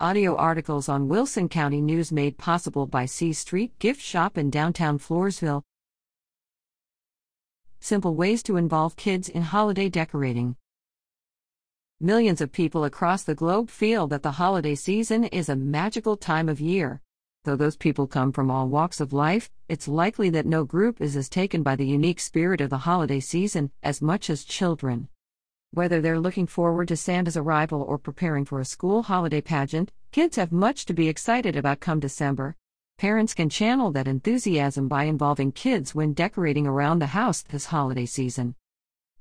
Audio articles on Wilson County News made possible by C Street Gift Shop in downtown Floresville. Simple ways to involve kids in holiday decorating. Millions of people across the globe feel that the holiday season is a magical time of year. Though those people come from all walks of life, it's likely that no group is as taken by the unique spirit of the holiday season as much as children. Whether they're looking forward to Santa's arrival or preparing for a school holiday pageant, kids have much to be excited about come December. Parents can channel that enthusiasm by involving kids when decorating around the house this holiday season.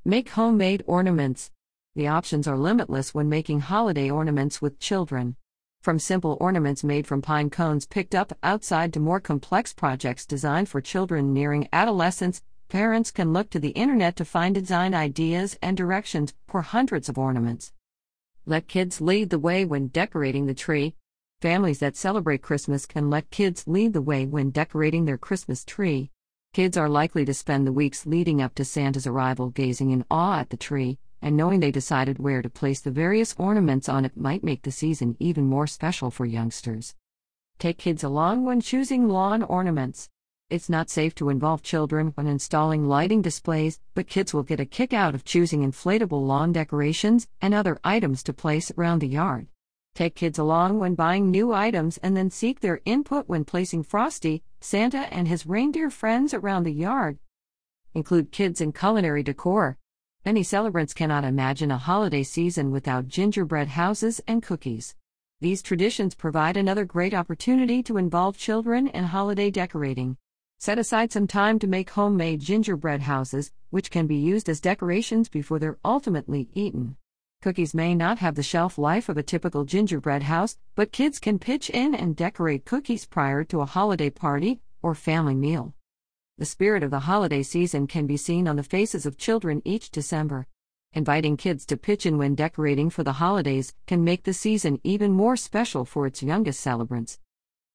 Make homemade ornaments. The options are limitless when making holiday ornaments with children. From simple ornaments made from pine cones picked up outside to more complex projects designed for children nearing adolescence, parents can look to the internet to find design ideas and directions for hundreds of ornaments. Let kids lead the way when decorating the tree. Families that celebrate Christmas can let kids lead the way when decorating their Christmas tree. Kids are likely to spend the weeks leading up to Santa's arrival gazing in awe at the tree, and knowing they decided where to place the various ornaments on it might make the season even more special for youngsters. Take kids along when choosing lawn ornaments. It's not safe to involve children when installing lighting displays, but kids will get a kick out of choosing inflatable lawn decorations and other items to place around the yard. Take kids along when buying new items and then seek their input when placing Frosty, Santa, and his reindeer friends around the yard. Include kids in culinary decor. Many celebrants cannot imagine a holiday season without gingerbread houses and cookies. These traditions provide another great opportunity to involve children in holiday decorating. Set aside some time to make homemade gingerbread houses, which can be used as decorations before they're ultimately eaten. Cookies may not have the shelf life of a typical gingerbread house, but kids can pitch in and decorate cookies prior to a holiday party or family meal. The spirit of the holiday season can be seen on the faces of children each December. Inviting kids to pitch in when decorating for the holidays can make the season even more special for its youngest celebrants.